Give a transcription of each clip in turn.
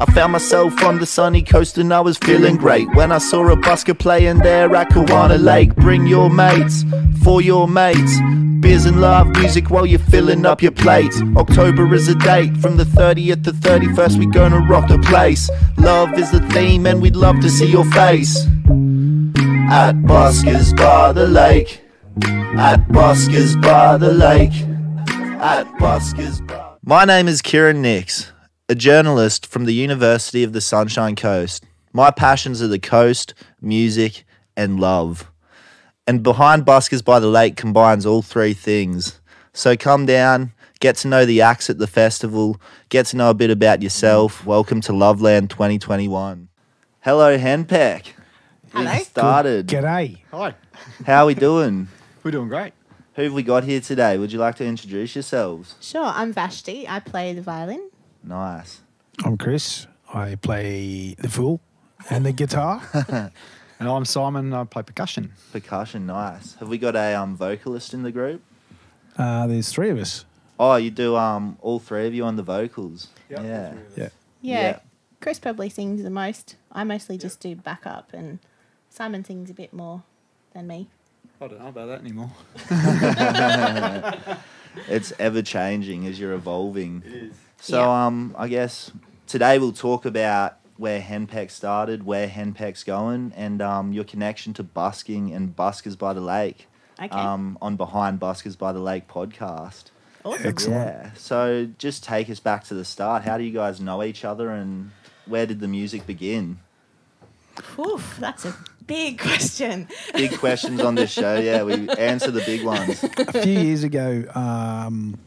I found myself on the sunny coast and I was feeling great when I saw a busker playing there at Kawana Lake. Bring your mates for your mates. Beers and love music while you're filling up your plates. October is a date from the 30th to 31st. We're gonna rock the place. Love is the theme and we'd love to see your face at Buskers by the lake. At Buskers by the lake. At Buskers by. My name is Kieran Nix, a journalist from the University of the Sunshine Coast. My passions are the coast, music, and love. And behind Buskers by the Lake combines all three things. So come down, get to know the acts at the festival, get to know a bit about yourself. Welcome to Loveland 2021. Hello, Henpeck. Hello. We've started. G'day. Hi, How are we doing? we're doing great. Who have we got here today? Would you like to introduce yourselves? Sure, I'm Vashti. I play the violin. Nice. I'm Chris. I play the fool and the guitar. And I'm Simon. I play percussion. Percussion, nice. Have we got a um, vocalist in the group? uh, there's three of us. Oh, you do um all three of you on the vocals. Yep, yeah. three of us. Yeah. Yeah, Yeah. Chris probably sings the most. I mostly just do backup, and Simon sings a bit more than me. I don't know about that anymore. It's ever changing as you're evolving. It is. So Yeah. um I guess today we'll talk about where Henpeck started, where Henpeck's going, and um your connection to busking and buskers by the lake. Okay. Um on Behind Buskers by the Lake podcast. awesome. Excellent. Yeah. So just take us back to the start. How do you guys know each other and where did the music begin? Oof, that's a big question. Big questions on this show. Yeah, we answer the big ones. A few years ago, um,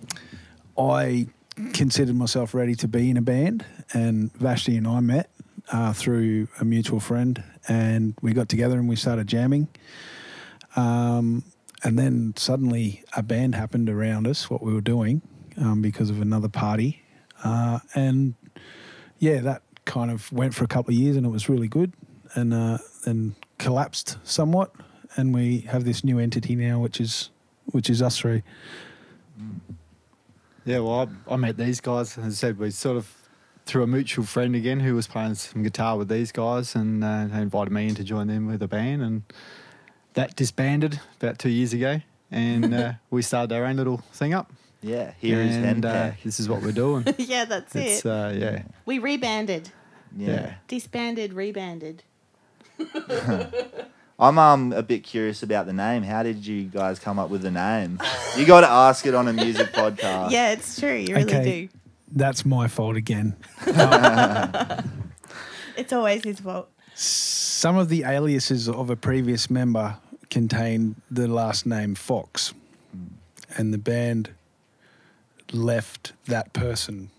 I considered myself ready to be in a band, and Vashti and I met uh, through a mutual friend, and we got together and we started jamming. Um, and then suddenly a band happened around us, what we were doing, um, because of another party. Uh, and yeah, that kind of went for a couple of years and it was really good and uh, collapsed somewhat. And we have this new entity now, which is which is us three. Yeah, well, I, I met these guys. As I said, we sort of through a mutual friend again who was playing some guitar with these guys, and uh, they invited me in to join them with a band, and that disbanded about two years ago, and uh, we started our own little thing up. Yeah, here is and uh, this is what we're doing. yeah, that's it's it. uh, yeah, we rebanded, yeah. disbanded, rebanded. I'm um a bit curious about the name. How did you guys come up with the name? You got to ask it on a music podcast. yeah, it's true. You really Okay. do. That's my fault again. It's always his fault. Some of the aliases of a previous member contained the last name Fox, and the band left that person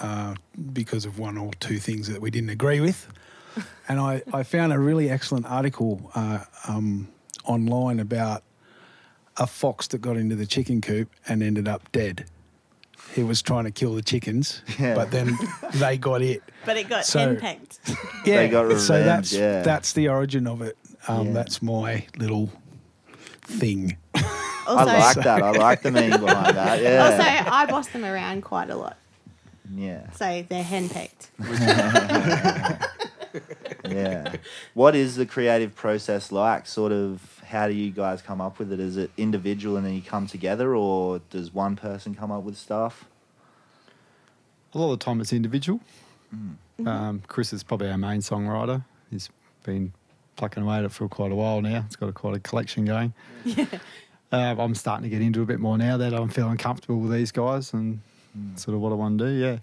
uh, because of one or two things that we didn't agree with. And I, I found a really excellent article uh, um, online about a fox that got into the chicken coop and ended up dead. He was trying to kill the chickens, Yeah. but then they got it. But it got So- henpecked. Yeah, They got so that's yeah. that's the origin of it. Um, Yeah. That's my little thing. Also, I like that. I like the meaning behind that. Yeah. also, I boss them around quite a lot, yeah. so they're henpecked. Yeah. What is the creative process like? Sort of, how do you guys come up with it? Is it individual and then you come together, or does one person come up with stuff? a lot of the time it's individual. Um, Chris is probably our main songwriter. He's been plucking away at it for quite a while now. It's got a, quite a collection going. Yeah. Uh, I'm starting to get into it a bit more now that I'm feeling comfortable with these guys and sort of what I want to do. Yeah,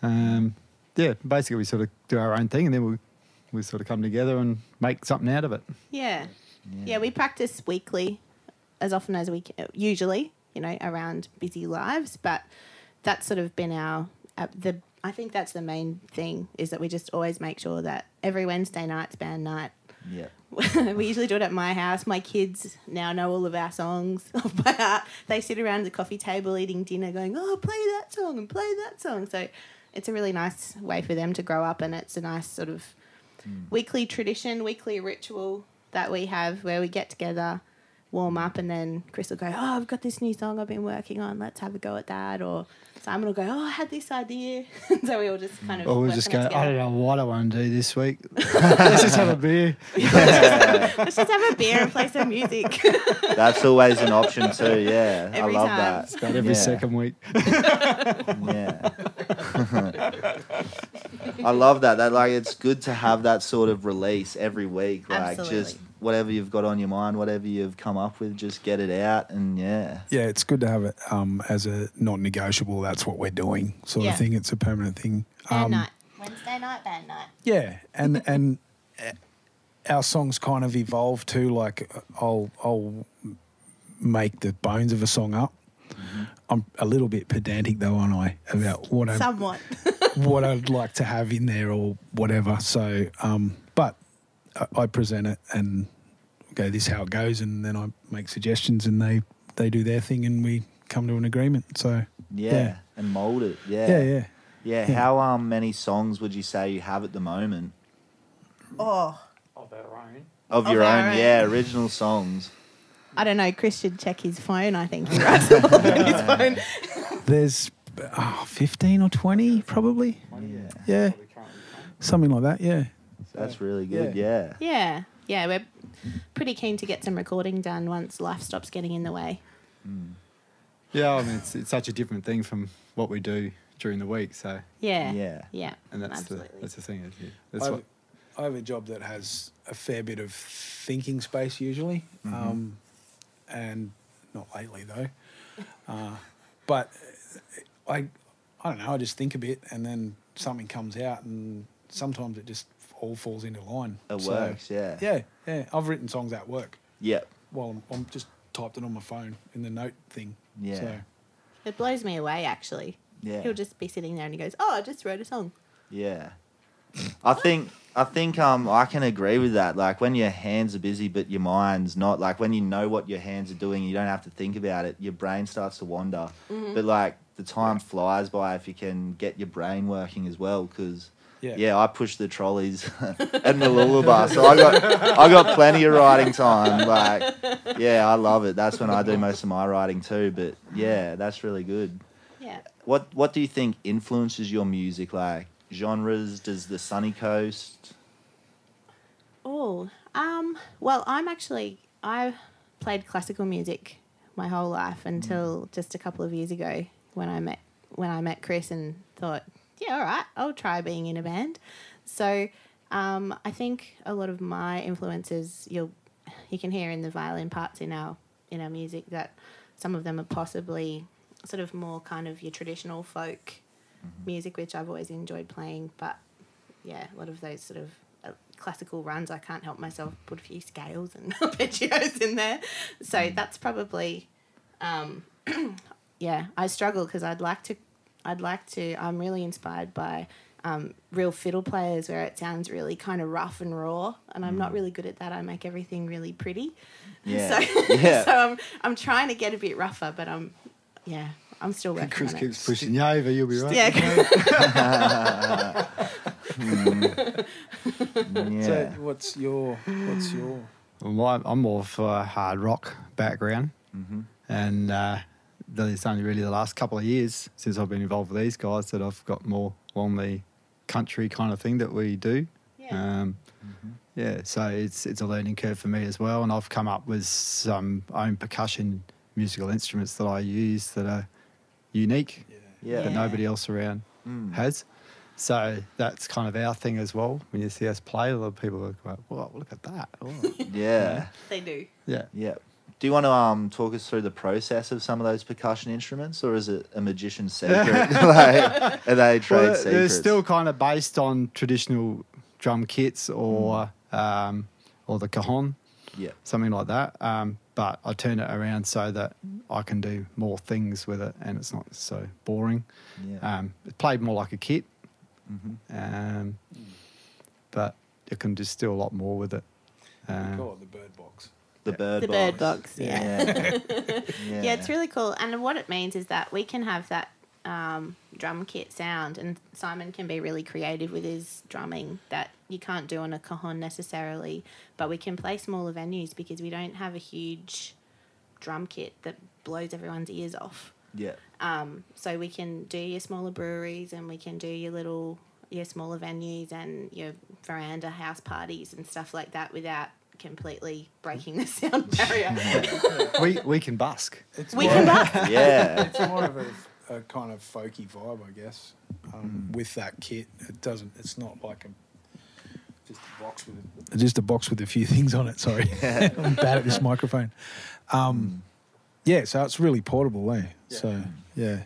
um, yeah. Basically, we sort of do our own thing, and then we we sort of come together and make something out of it. Yeah. Yeah, we practice weekly as often as we can, usually, you know, around busy lives, but that's sort of been our uh, the I think that's the main thing is that we just always make sure that every Wednesday night's band night. Yeah. we usually do it at my house. My kids now know all of our songs off by heart. They sit around the coffee table eating dinner, going, "Oh, play that song and play that song." So it's a really nice way for them to grow up, and it's a nice sort of Mm. weekly tradition, weekly ritual that we have where we get together, warm up, and then Chris will go, "Oh, I've got this new song I've been working on. Let's have a go at that." Or Simon will go, "Oh, I had this idea," so we all just kind of. Or we'll just on go, I don't know what I want to do this week. Let's just have a beer. Let's just have a beer and play some music. That's always an option too. Yeah, Every I love time. that. About every Yeah. second week. Yeah. I love that. That like it's good to have that sort of release every week. Like just whatever you've got on your mind, whatever you've come up with, just get it out and yeah. Yeah, it's good to have it um, as a non-negotiable. That's what we're doing, sort Yeah. of thing. It's a permanent thing. band Um, night. Wednesday night, band night. Yeah, and and uh, our songs kind of evolve too. Like I'll I'll make the bones of a song up. I'm a little bit pedantic though, aren't I, about what I Somewhat. what I'd like to have in there or whatever. So, um, but I, I present it and go, "This is how it goes," and then I make suggestions, and they they do their thing, and we come to an agreement. So, Yeah. Yeah. And mold it. Yeah. yeah, yeah. Yeah. Yeah. How um many songs would you say you have at the moment? oh, Of our own. Of, Of your own, own. yeah, original songs. I don't know. Chris should check his phone. I think he writes them all on his phone. There's oh, 15 or 20 probably. Yeah. Yeah, something like that. Yeah. That's really good. Yeah. Yeah, yeah. We're pretty keen to get some recording done once life stops getting in the way. Yeah, I mean, it's, it's such a different thing from what we do during the week. So, Yeah, Yeah. yeah. and that's the, that's the thing. is, yeah, That's I what, have, I have a job that has a fair bit of thinking space usually, um, and not lately though. Uh, but I, I don't know. I just think a bit, and then something comes out, and sometimes it just all falls into line. It So, works. Yeah. Yeah, yeah. I've written songs at work Yep. while I'm, I'm just typed it on my phone in the note thing. Yeah. So, It blows me away. Actually, Yeah. he'll just be sitting there and he goes, "Oh, I just wrote a song." Yeah. I think I think um I can agree with that. Like when your hands are busy but your mind's not, like when you know what your hands are doing, you don't have to think about it. Your brain starts to wander. But like the time flies by if you can get your brain working as well because yeah. yeah, I push the trolleys and the lullaby, so I got I got plenty of writing time. Like, yeah, I love it. That's when I do most of my writing too. But yeah, that's really good. Yeah. What What do you think influences your music? Like genres? Does the Sunny Coast? Oh, um, well, I'm actually I played classical music my whole life until just a couple of years ago when I met when I met Chris and thought, yeah, all right, I'll try being in a band. So, um, I think a lot of my influences you'll you can hear in the violin parts in our in our music that some of them are possibly sort of more kind of your traditional folk music, which I've always enjoyed playing, but yeah, a lot of those sort of uh, classical runs, I can't help myself put a few scales and arpeggios in there. So that's probably, um, yeah, I struggle because I'd like to, I'd like to. I'm really inspired by um, real fiddle players where it sounds really kind of rough and raw, and I'm not really good at that. I make everything really pretty. Yeah, So, yeah. so I'm I'm trying to get a bit rougher, but I'm, yeah, I'm still working Chris on keeps it. pushing you over. You'll be right. Yeah. yeah. So, what's your what's your Well, my, I'm more for a hard rock background, Mhm. and uh, it's only really the last couple of years since I've been involved with these guys that I've got more along the country kind of thing that we do. Yeah. Um, Yeah, so it's it's a learning curve for me as well, and I've come up with some own percussion musical instruments that I use that are unique yeah. that nobody else around Mm. has. So that's kind of our thing as well. When you see us play, a lot of people are like, "Wow, look at that!" Oh. Yeah. They do. yeah, Yeah. Do you want to um talk us through the process of some of those percussion instruments, or is it a magician's secret? like, are they trade well, secrets? they're still kind of based on traditional drum kits or um, or the cajon, Yeah. something like that. Um, but I turn it around so that I can do more things with it, and it's not so boring. Yeah. Um, it's played more like a kit, Mhm. um, but you can just do a lot more with it. we Um, call it the bird box? The bird box. The box. bird box, yeah. yeah. Yeah. it's really cool. And what it means is that we can have that um, drum kit sound, and Simon can be really creative with his drumming that you can't do on a cajon necessarily. But we can play smaller venues because we don't have a huge drum kit that blows everyone's ears off. Yeah. Um, so we can do your smaller breweries and we can do your little your smaller venues and your veranda house parties and stuff like that without completely breaking the sound barrier. we we can busk. It's we can busk. Yeah. it's more of a, a kind of folky vibe, I guess. Um, With that kit, it doesn't. It's not like a just a box with just a box with a few things on it. Sorry, I'm bad at this microphone. Um, yeah, so it's really portable, eh? So yeah,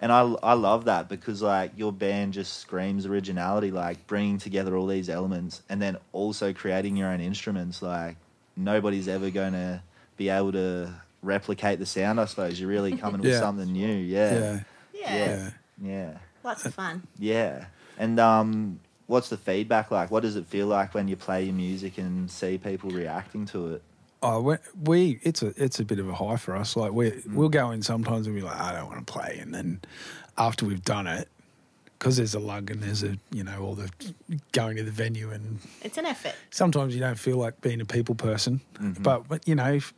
And I, I love that because like your band just screams originality, like bringing together all these elements and then also creating your own instruments. Like nobody's ever going to be able to replicate the sound. I suppose you're really coming with something new. Yeah, yeah, Yeah. yeah. yeah, Lots of fun. yeah. And um, what's the feedback like? What does it feel like when you play your music and see people reacting to it? Oh, we, we it's a it's a bit of a high for us. Like we we'll go in sometimes and be like, I don't want to play, and then after we've done it, because there's a lug and there's a you know all the going to the venue, and It's an effort. sometimes you don't feel like being a people person, Mhm. but, but you know if,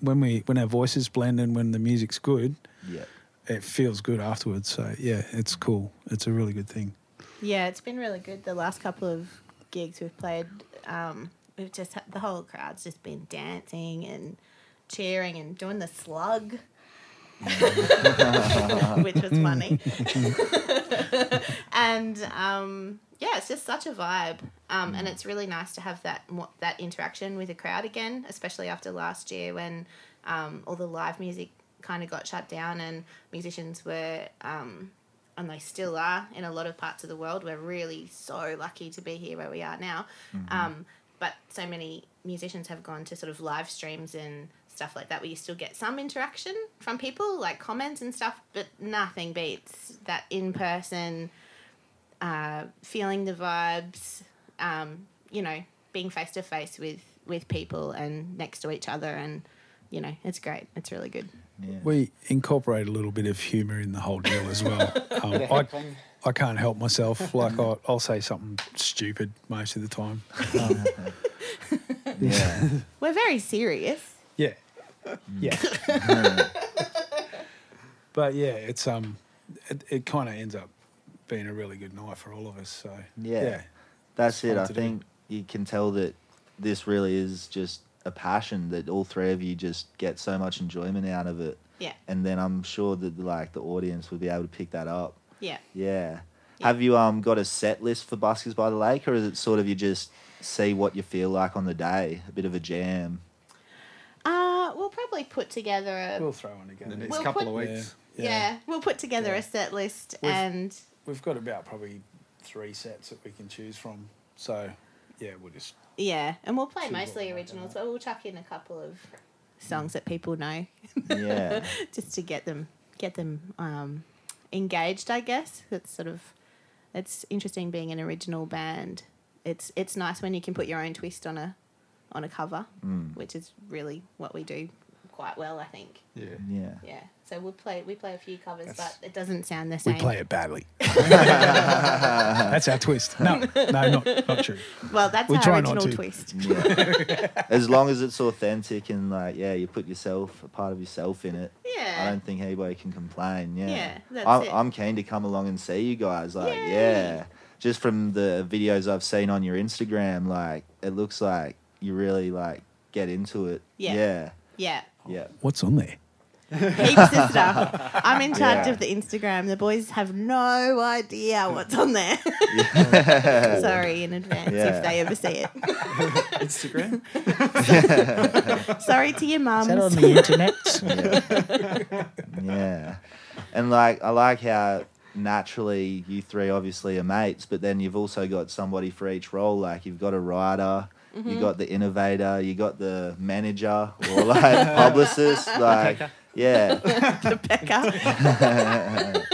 when we when our voices blend and when the music's good, Yeah, it feels good afterwards. So yeah, it's cool. It's a really good thing. Yeah, it's been really good. The last couple of gigs we've played, um, we've just the whole crowd's just been dancing and cheering and doing the slug, which was funny. and um, yeah, it's just such a vibe, um, and it's really nice to have that that interaction with the crowd again, especially after last year when um, all the live music kind of got shut down and musicians were. And they still are in a lot of parts of the world. We're really so lucky to be here where we are now. Um, but so many musicians have gone to sort of live streams and stuff like that where you still get some interaction from people, like comments and stuff, but nothing beats that in person, uh, feeling the vibes, um, you know, being face to face with with people and next to each other. And, you know, it's great. It's really good. Yeah. We incorporate a little bit of humour in the whole deal as well. Um, I, I can't help myself. Like I'll, I'll say something stupid most of the time. Um, yeah. We're very serious. yeah, yeah. but yeah, it's um, it, it kind of ends up being a really good night for all of us. So Yeah. That's It's it. I to do. think you can tell that this really is just a passion that all three of you just get so much enjoyment out of it. Yeah. And then I'm sure that like the audience would be able to pick that up. Yeah. Yeah. Yeah. Have you um got a set list for Buskers by the Lake, or is it sort of you just see what you feel like on the day, a bit of a jam? Uh, we'll probably put together a we'll throw one together. The next We'll couple put- of weeks. yeah. we'll put together Yeah. a set list We've- and We've got about probably three sets that we can choose from. So yeah, we'll just yeah, and we'll play Choose mostly we originals, but we'll chuck in a couple of songs that people know Yeah. just to get them get them um, engaged. I guess it's sort of it's interesting being an original band. It's it's nice when you can put your own twist on a on a cover, Mm. which is really what we do quite well, I think. Yeah. Yeah. Yeah, so we'll play we play a few covers, That's- but it doesn't sound the same. we same. play it badly. That's our twist. No, no, not not true. Well, that's We our try not original to. twist. Yeah. as long as it's authentic and like yeah, you put yourself a part of yourself in it. Yeah. I Yeah. don't think anybody can complain. Yeah, Yeah, that's I'm, it. I'm keen to come along and see you guys. Like, Yay. yeah, just from the videos I've seen on your Instagram, like it looks like you really like get into it. Yeah. yeah, Yeah. Yeah. What's on there? Heaps of stuff. I'm in charge Yeah. of the Instagram. The boys have no idea what's on there. Sorry in advance Yeah. if they ever see it. Instagram. Sorry to your mums. That on the internet? yeah. And like I like how naturally you three obviously are mates, but then you've also got somebody for each role. Like you've got a writer, Mm-hmm. you got the innovator, you got the manager or like publicist. Like yeah. Becca.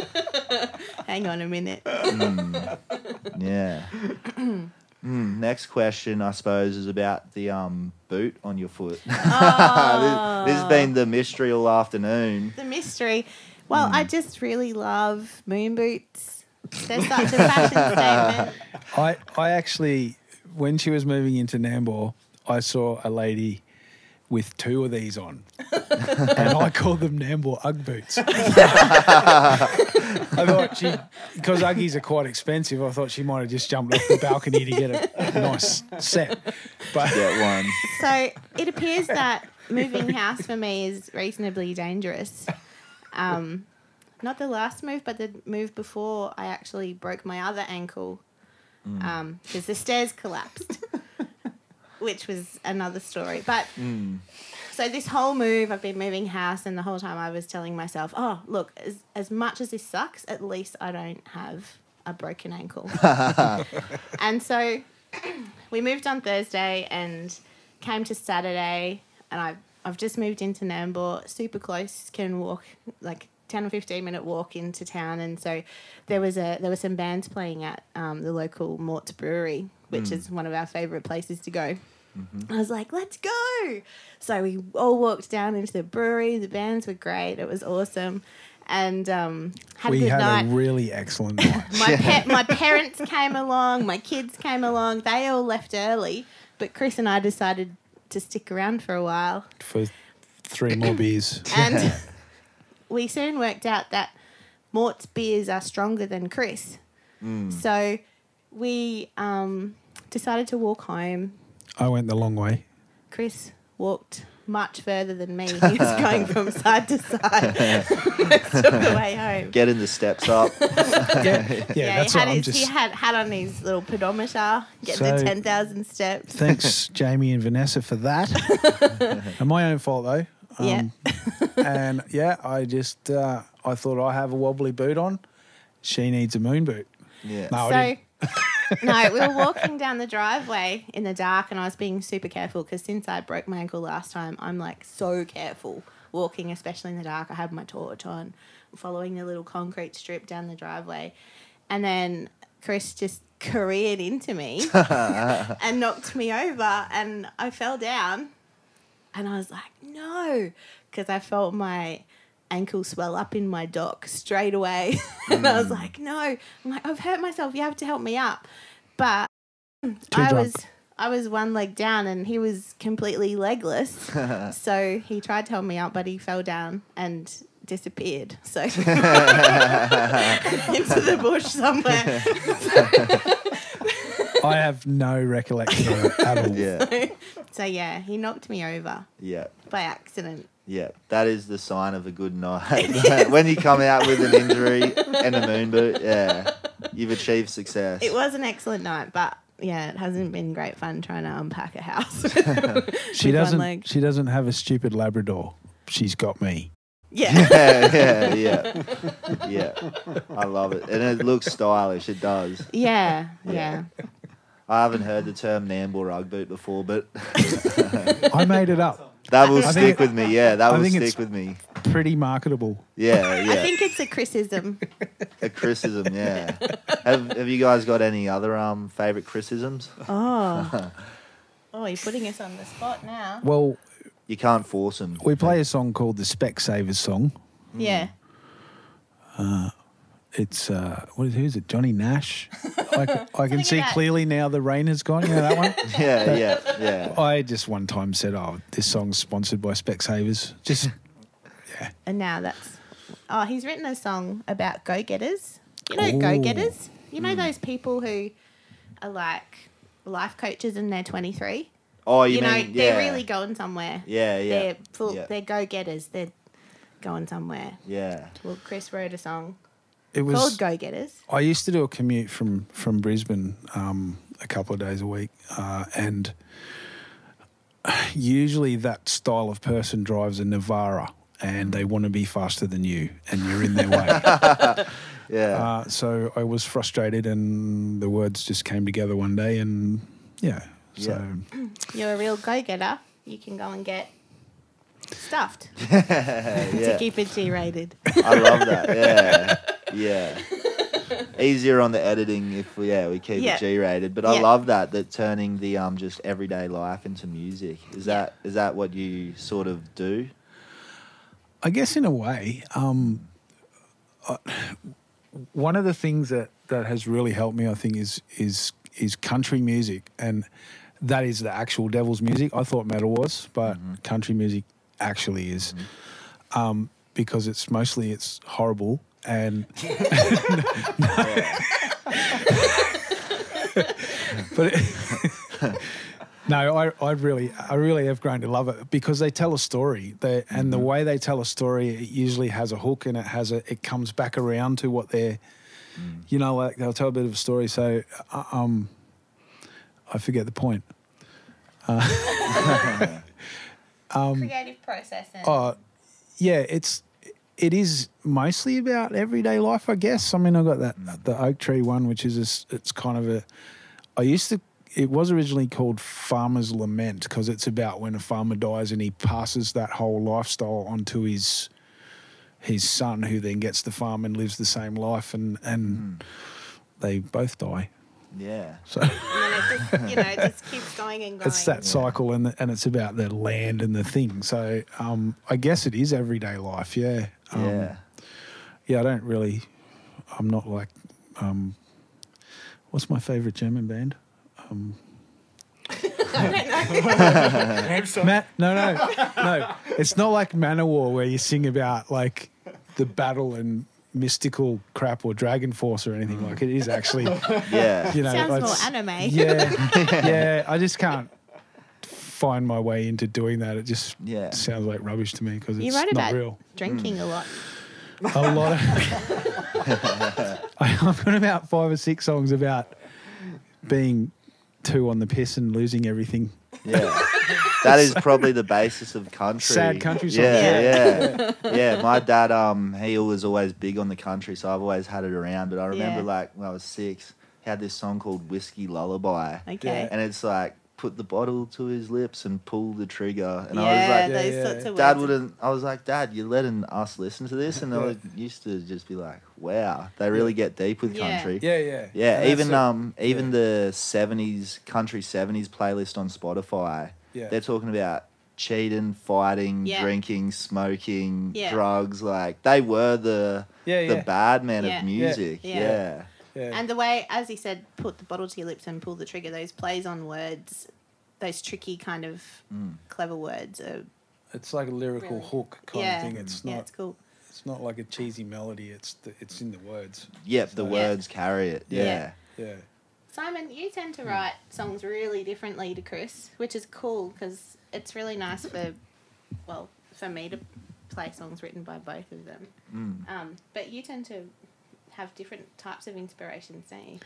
Hang on a minute. Mm. Yeah. Mm, next question, I suppose, is about the um, boot on your foot. this, Oh. this has been the mystery all afternoon. The mystery. Well, Hmm. I just really love moon boots. They're such a fashion statement. I I actually, when she was moving into Nambour, I saw a lady with two of these on, and I called them Nambour Ugg boots. I thought she, because Uggies are quite expensive, I thought she might have just jumped off the balcony to get a, a nice set. But Get one. So it appears that moving house for me is reasonably dangerous. Um, not the last move, but the move before, I actually broke my other ankle Mm. Um, because the stairs collapsed, which was another story. But mm. so this whole move, I've been moving house, and the whole time I was telling myself, "Oh, look, as as much as this sucks, at least I don't have a broken ankle." and so we moved on Thursday and came to Saturday, and I I've just moved into Nambour, super close, can walk like ten or fifteen minute walk into town, and so there was a there were some bands playing at um, the local Mort's Brewery, which is one of our favourite places to go. I was like, let's go. So we all walked down into the brewery. The bands were great. It was awesome. And um, had a we good had night. a really excellent night. My pa- my parents came along, my kids came along. They all left early, but Chris and I decided to stick around for a while, for three more beers. and we soon worked out that Mort's beers are stronger than Chris. So we um, decided to walk home. I went the long way. Chris walked much further than me. He was going from side to side most of the way home. Getting the steps up. Yeah, yeah, Yeah, that's he what had, I'm his, just. he had had on his little pedometer, getting the So- 10,000 steps. Thanks, Jamie and Vanessa, for that. and my own fault though. Yeah. and yeah, I just uh, I thought I have a wobbly boot on. She needs a moon boot. Yeah. No, So, no, we were walking down the driveway in the dark, and I was being super careful because since I broke my ankle last time, I'm like so careful walking, especially in the dark. I had my torch on, following the little concrete strip down the driveway, and then Chris just careered into me and knocked me over, and I fell down, and I was like, no, because I felt my ankle swell up in my dock straight away. and I was mm. like, no. I'm like, I've hurt myself. You have to help me up. But I drunk. was I was one leg down and he was completely legless. so he tried to help me up, but he fell down and disappeared. So into the bush somewhere. I have no recollection of it at all. Yeah. So yeah, he knocked me over Yeah. by accident. Yeah. That is the sign of a good night. when you come out with an injury and a moon boot, yeah, you've achieved success. It was an excellent night, but yeah, it hasn't been great fun trying to unpack a house. She doesn't. She doesn't have a stupid Labrador. She's got me. Yeah. yeah, yeah, yeah, yeah. I love it, and it looks stylish. It does. Yeah, yeah. I haven't heard the term Nambour rug boot before, but I made it up. that will I stick think- with me. Yeah, that I will think stick it's- with me. Pretty marketable. Yeah, yeah. I think it's a criticism. a criticism. Yeah. have Have you guys got any other um favorite criticisms? Oh. Oh, you're putting us on the spot now. Well, You can't force them. we play a song called the Specsavers song. Yeah. It's uh, what is who's it? Johnny Nash. I can see about- clearly now the rain has gone. You know that one. Yeah, yeah, yeah. I just one time said, "Oh, this song's sponsored by Specsavers." Just Yeah. And now that's. Oh, he's written a song about go getters. You know, go getters? You know those people who are like life coaches and they're 23? Oh, you, You, know, mean they're really going somewhere. Yeah, yeah. They're full, Yeah. they're go getters. They're going somewhere. Yeah. Well, Chris wrote a song it called was. Go Getters. I used to do a commute from from Brisbane um, a couple of days a week, uh, and usually that style of person drives a Navara, and they want to be faster than you, and you're in their way. Yeah. Uh, so I was frustrated, and the words just came together one day, and yeah. So You're a real go getter. You can go and get stuffed yeah. to keep it G rated. I love that. Yeah. Yeah. Easier on the editing if we, yeah we keep Yeah. it G rated, but I Yeah. love that that turning the um just everyday life into music. Is that is that what you sort of do? I guess in a way, um, uh, one of the things that, that has really helped me, I think, is is is country music, and that is the actual devil's music. I thought metal was, but Mm-hmm. country music actually is, um, because it's mostly it's horrible and. but it, no, I, I really, I really have grown to love it because they tell a story. They, and the way they tell a story, it usually has a hook and it has a, it comes back around to what they're, you know, like they'll tell a bit of a story. So, uh, um, I forget the point. Creative process and Oh, yeah, it's it is mostly about everyday life, I guess. I mean, I got that the oak tree one, which is a s it's kind of a. I used to. It was originally called Farmer's Lament because it's about when a farmer dies and he passes that whole lifestyle onto his his son, who then gets the farm and lives the same life, and and they both die. Yeah. So. it just you know it just keeps going and going. It's that cycle, and the, and it's about the land and the thing. So um, I guess it is everyday life. Yeah. Um, yeah. Yeah. I don't really. I'm not like. Um, what's my favorite German band? Um, Ma- no, no, no. It's not like Manowar where you sing about like the battle and mystical crap or Dragon Force or anything like it. Is actually, Yeah. you know, Sounds more anime. yeah, yeah. I just can't find my way into doing that. It just Yeah. sounds like rubbish to me because it's You write not about real. drinking a lot. A lot of. I've got about five or six songs about being two on the piss and losing everything. Yeah. That is probably the basis of country. Sad country songs. Yeah, yeah, yeah. My dad, um, he was always big on the country, so I've always had it around. But I remember, Yeah. like, when I was six, he had this song called "Whiskey Lullaby," Okay. and it's like put the bottle to his lips and pull the trigger, and yeah, I was like, those yeah. sorts of Dad words. wouldn't. I was like, Dad, you're letting us listen to this, and I was- used to just be like, Wow, they really get deep with country. Yeah, yeah, Yeah, And even that's a- um, even the '70s country '70s playlist on Spotify, Yeah. they're talking about cheating, fighting, Yeah. drinking, smoking, Yeah. drugs. Like they were the Yeah, the yeah. bad men Yeah. of music. Yeah. Yeah. yeah. And the way, as he said, put the bottle to your lips and pull the trigger, those plays on words, those tricky kind of Mm. clever words are. it's like a lyrical Really? hook kind yeah. of thing. It's yeah, not. it's cool. It's not like a cheesy melody. It's the, it's in the words. Yep, the So- words carry it. Yeah. Yeah. Yeah. Simon, you tend to write songs really differently to Chris, which is cool because it's really nice for, well, for me to play songs written by both of them. Mm. Um, but you tend to have different types of inspirations, don't you?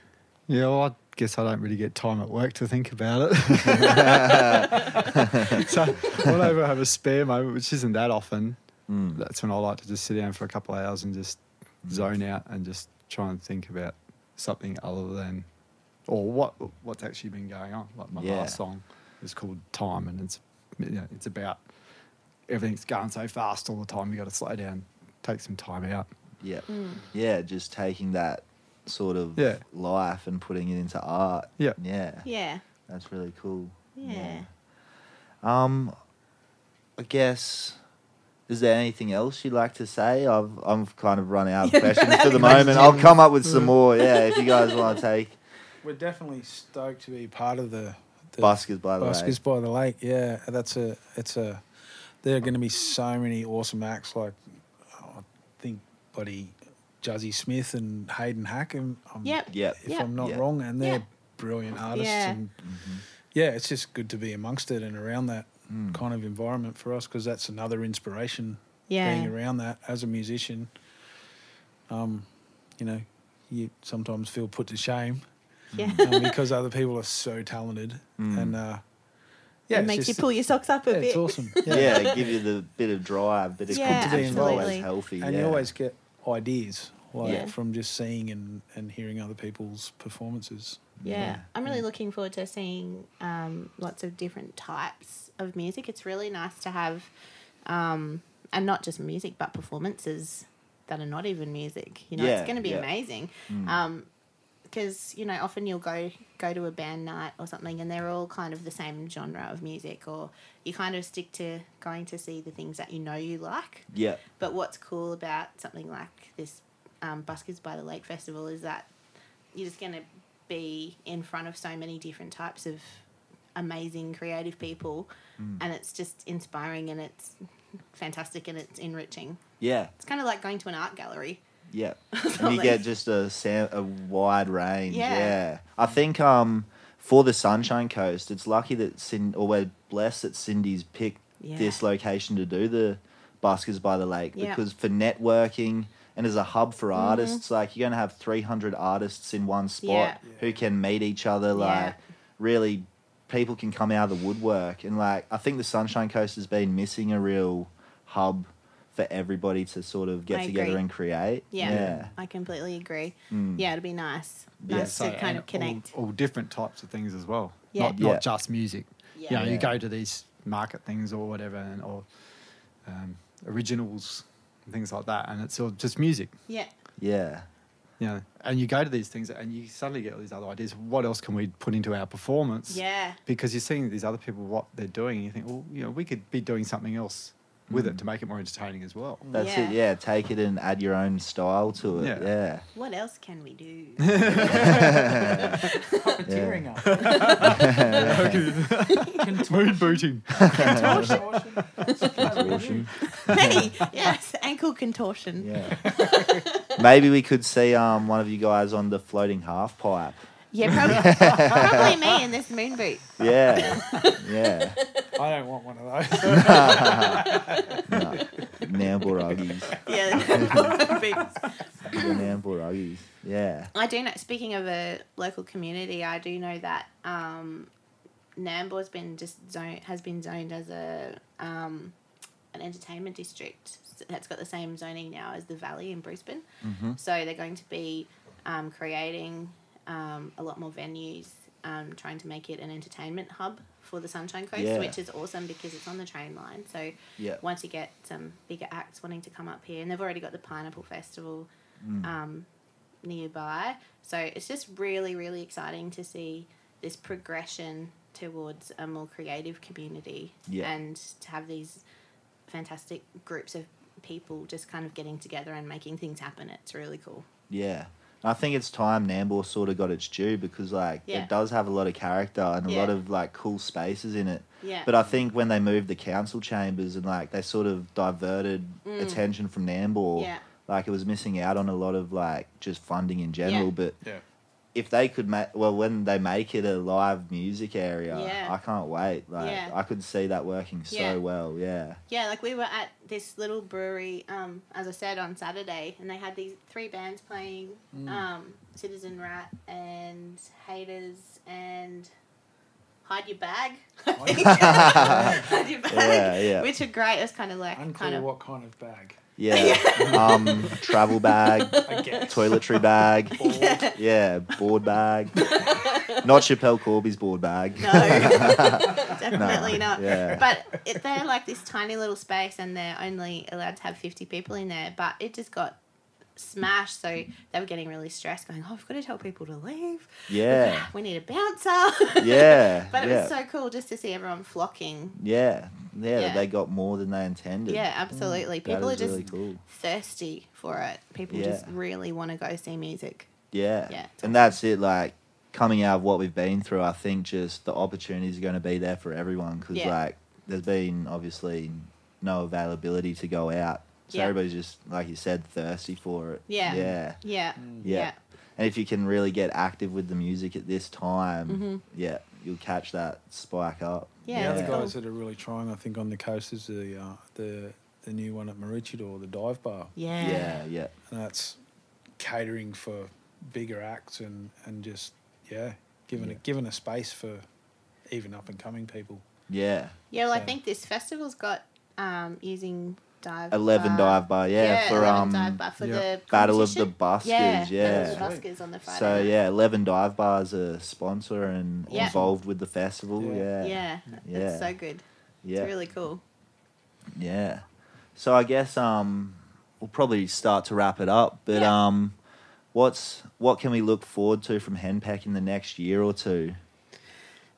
Yeah, well, I guess I don't really get time at work to think about it. so whenever I have a spare moment, which isn't that often, Mm. that's when I like to just sit down for a couple of hours and just zone out and just try and think about something other than, or what what's actually been going on. Like my Yeah. last song is called Time, and it's you know, it's about everything's going so fast all the time. You got to slow down, take some time out. Yep. Mm. Yeah, just taking that sort of Yeah. life and putting it into art. Yeah. Yeah. Yeah. That's really cool. Yeah. Um, I guess. Is there anything else you'd like to say? I've I've kind of run out of questions for the moment. I'll come up with some more. Yeah, if you guys want to take We're definitely stoked to be part of the, the buskers by the Buskers way. by the Lake. Yeah, that's a. It's a. There are going to be so many awesome acts like, I think, buddy, Juzzy Smith and Hayden Hack. And um, Yep. Yep. if Yep. I'm not Yep. wrong, and they're Yeah. brilliant artists. Yeah. And yeah, it's just good to be amongst it and around that Mm. kind of environment for us because that's another inspiration. Yeah. Being around that as a musician, um, you know, you sometimes feel put to shame Yeah. um, because other people are so talented, Mm. and uh, yeah, it makes just- you pull your socks up a yeah, bit. it's awesome. Yeah, give you the bit of drive, bit of Yeah, good to be competition, always healthy. and yeah. you always get ideas like Yeah. from just seeing and, and hearing other people's performances. Yeah. Yeah. I'm really looking forward to seeing um, lots of different types of music. It's really nice to have, um, and not just music, but performances that are not even music. You know, Yeah, it's going to be yeah. amazing. Mm. Um, because you know, often you'll go go to a band night or something, and they're all kind of the same genre of music, or you kind of stick to going to see the things that you know you like. yeah, But what's cool about something like this um, Buskers by the Lake Festival is that you're just going to be in front of so many different types of amazing creative people, Mm. and it's just inspiring and it's fantastic and it's enriching. Yeah, It's kind of like going to an art gallery. Yeah. and you get just a sam- a wide range. Yeah. Yeah. I think um for the Sunshine Coast, it's lucky that Cin- or we're blessed that Cindy's picked Yeah. this location to do the Buskers by the Lake Yeah. because for networking and as a hub Mm-hmm. for artists, like you're gonna have 300 artists in one spot who can meet each other. Like really, people can come out of the woodwork and like I think the Sunshine Coast has been missing a real hub for everybody to sort of get I together agree. and create. Yeah, Yeah. I completely agree. Mm. Yeah, it'd be nice. Yeah. Nice So, to kind of connect. All, all different types of things as well. Yeah. Not, Yeah. just music. Yeah. You know, Yeah. you go to these market things or whatever, and, or um, originals and things like that, and it's all just music. yeah, Yeah. You know, and you go to these things, and you suddenly get all these other ideas. What else can we put into our performance? yeah, Because you're seeing these other people what they're doing, and you think, well, you know, we could be doing something else with Mm. it to make it more entertaining as well. That's Yeah. it. Yeah, take it and add your own style to it. Yeah. Yeah. What else can we do? Tearing up. Mood booting. Contortion. hey, yes, ankle contortion. Yeah. Maybe we could see um one of you guys on the floating half pipe. Yeah, probably, probably me in this moon boot. Yeah. Yeah. I don't want one of those. no. Nambour ruggies. Yeah, boots. The Nambour. Yeah. I do know. Speaking of a local community, I do know that um, Nambour's been just zone has been zoned as a um, an entertainment district. that's got the same zoning now as the Valley in Brisbane. Mm-hmm. So they're going to be um, creating um, a lot more venues, um, trying to make it an entertainment hub for the Sunshine Coast, Yeah. which is awesome because it's on the train line. So Yeah. once you get some bigger acts wanting to come up here, and they've already got the Pineapple Festival Mm. um, nearby. So it's just really, really exciting to see this progression towards a more creative community Yeah. and to have these fantastic groups of people just kind of getting together and making things happen. It's really cool. Yeah. I think it's time Nambour sort of got its due because like Yeah. it does have a lot of character and a lot of like cool spaces in it. Yeah. But I think when they moved the council chambers and like they sort of diverted Mm. attention from Nambour, yeah. like it was missing out on a lot of like just funding in general. Yeah. But Yeah. If they could make well when they make it a live music area, Yeah. I can't wait. Like Yeah. I could see that working so Yeah. well. Yeah. Yeah, like we were at this little brewery, um, as I said, on Saturday, and they had these three bands playing um, Citizen Rat and Haters and Hide Your Bag. Hide Your Bag. Yeah, yeah. Which are great. It was kind of like, Unclear kind of. what kind of bag. Yeah. um, travel bag, I guess. toiletry bag. Yeah. Yeah, board bag. Not Schapelle Corby's board bag. No, definitely not. Yeah. But it, they're like this tiny little space, and they're only allowed to have fifty people in there. But it just got smashed, so they were getting really stressed, going, "Oh, I've got to tell people to leave. Yeah. we need a bouncer." Yeah. but it yeah. was so cool just to see everyone flocking. yeah. Yeah. Yeah. They got more than they intended. Yeah, absolutely. Mm, that People are just really cool. thirsty for it. People Yeah. just really want to go see music. Yeah. Yeah, And that's it. Like coming out of what we've been through, I think just the opportunities are going to be there for everyone because like there's been obviously no availability to go out, so Yeah. everybody's just like you said thirsty for it. Yeah. Yeah. Yeah. Yeah. And if you can really get active with the music at this time, Mhm. yeah, you'll catch that spike up. Yeah, the other guys that are really trying, I think, on the coast is the uh, the the new one at Maroochydore, the dive bar, Yeah. Yeah, yeah, and that's catering for bigger acts and and just yeah, giving Yeah. a giving a space for even up and coming people. yeah. Yeah, well, I think this festival's got um, using dive. Eleven bar. dive bar, yeah, for um dive bar for yeah. the Battle of the. Buskers, yeah, yeah. Battle of the Buskers on the Friday. So night. yeah, Eleven Dive Bars a sponsor and Yeah. involved with the festival. Yeah. Yeah, yeah, Yeah. it's so good. yeah, It's really cool. yeah. So I guess um, we'll probably start to wrap it up. But Yeah. um, what's what can we look forward to from Henpeck in the next year or two?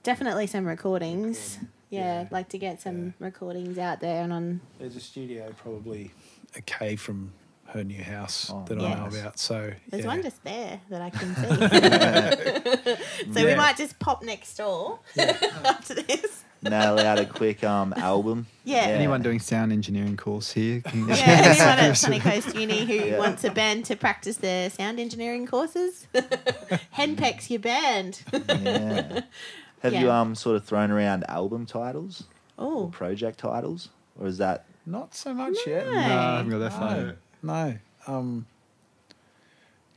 Definitely some recordings. Yeah, Yeah. like to get some recordings out there and on. There's a studio probably a K from her new house Oh, that I know about. So There's yeah. one just there that I can see. so we might just pop next door after this. Nail out a quick um album. Yeah. Anyone doing sound engineering course here? Can Yeah, anyone at Sunny Coast Uni who Yeah. wants a band to practice their sound engineering courses, Henpeck's your band. Yeah. Have Yeah. you um sort of thrown around album titles or Oh, project titles, or is that Not so much yet. No. No, I haven't got that far. No, no. Um,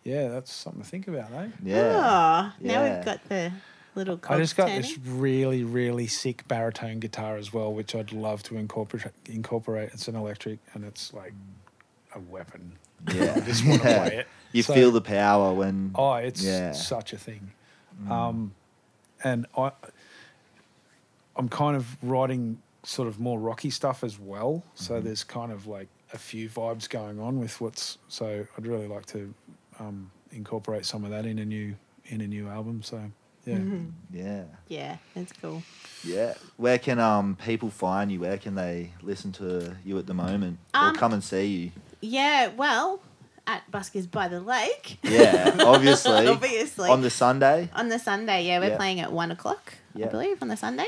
yeah, that's something to think about, eh? yeah? Oh, now Yeah. we've got the little. I cogs just got turning. this really, really sick baritone guitar as well, which I'd love to incorporate. Incorporate. It's an electric, and it's like a weapon. Yeah. I just want to Yeah. play it. You So- feel the power when. Oh, it's Yeah. such a thing. Um, and I, I'm kind of writing sort of more rocky stuff as well. So there's kind of like a few vibes going on with what's. So I'd really like to um, incorporate some of that in a new in a new album. So yeah. Mhm. Yeah. Yeah, that's cool. Yeah. Where can um people find you? Where can they listen to you at the moment, Um, or come and see you? Yeah, well, at Buskers by the Lake. Yeah, obviously. Obviously. On the Sunday. On the Sunday, yeah, we're Yeah. playing at one o'clock, Yeah. I believe, on the Sunday.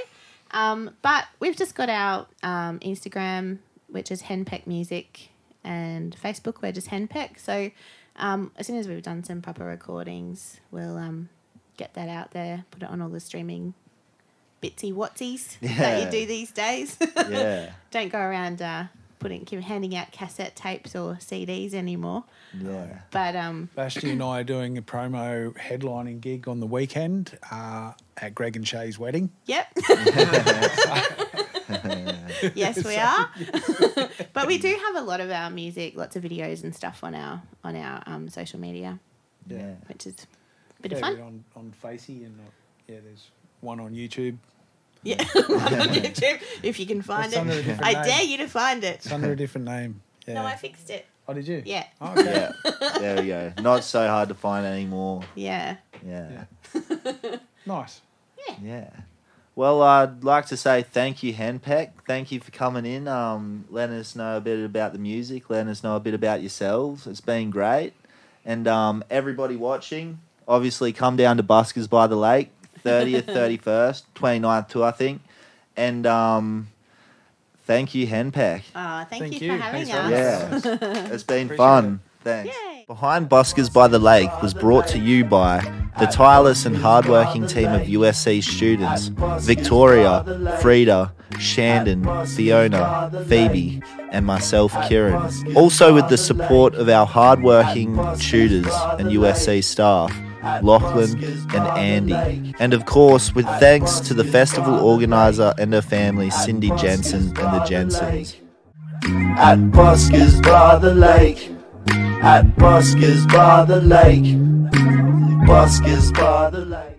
Um, but we've just got our um, Instagram, which is Henpeck Music, and Facebook, we're just Henpeck. So um, as soon as we've done some proper recordings, we'll um, get that out there, put it on all the streaming bitsy whatsies that you do these days. Yeah. Don't go around uh, putting handing out cassette tapes or CDs anymore. Yeah. But um, Vashti and I are doing a promo headlining gig on the weekend uh, at Greg and Shay's wedding. Yep. yes, we are. but we do have a lot of our music, lots of videos and stuff on our on our um, social media, Yeah. which is a bit yeah, of fun. on on Facey and uh, yeah, there's one on YouTube. Yeah, on YouTube if you can find It's under a it. different I name. dare you to find it. It's under a different name. Yeah. No, I fixed it. oh, did you? Yeah, Oh, okay. Yeah. There we go. Not so hard to find anymore. yeah. Yeah. Nice. Yeah. Yeah. Well, I'd like to say thank you, Henpeck. Thank you for coming in, um, letting us know a bit about the music, letting us know a bit about yourselves. It's been great. And um, everybody watching, obviously come down to Buskers by the Lake, 30th, 31st, 29th too, I think. And um, thank you, Henpeck. Oh, thank, Thank you, you. for having Thanks us. for Yeah. It's been Appreciate fun. Thanks. Yay. Behind Buskers by the Lake was brought to you by the tireless and hardworking team of USC students Victoria, Frida, Shandon, Fiona, Phoebe, and myself, Kieran. Also, with the support of our hardworking tutors and USC staff. Lachlan and Andy. And of course, with thanks to the festival organizer and her family, Cindy Jensen and the Jensens. At Buskers by the Lake. At Buskers by the Lake. Buskers by the Lake.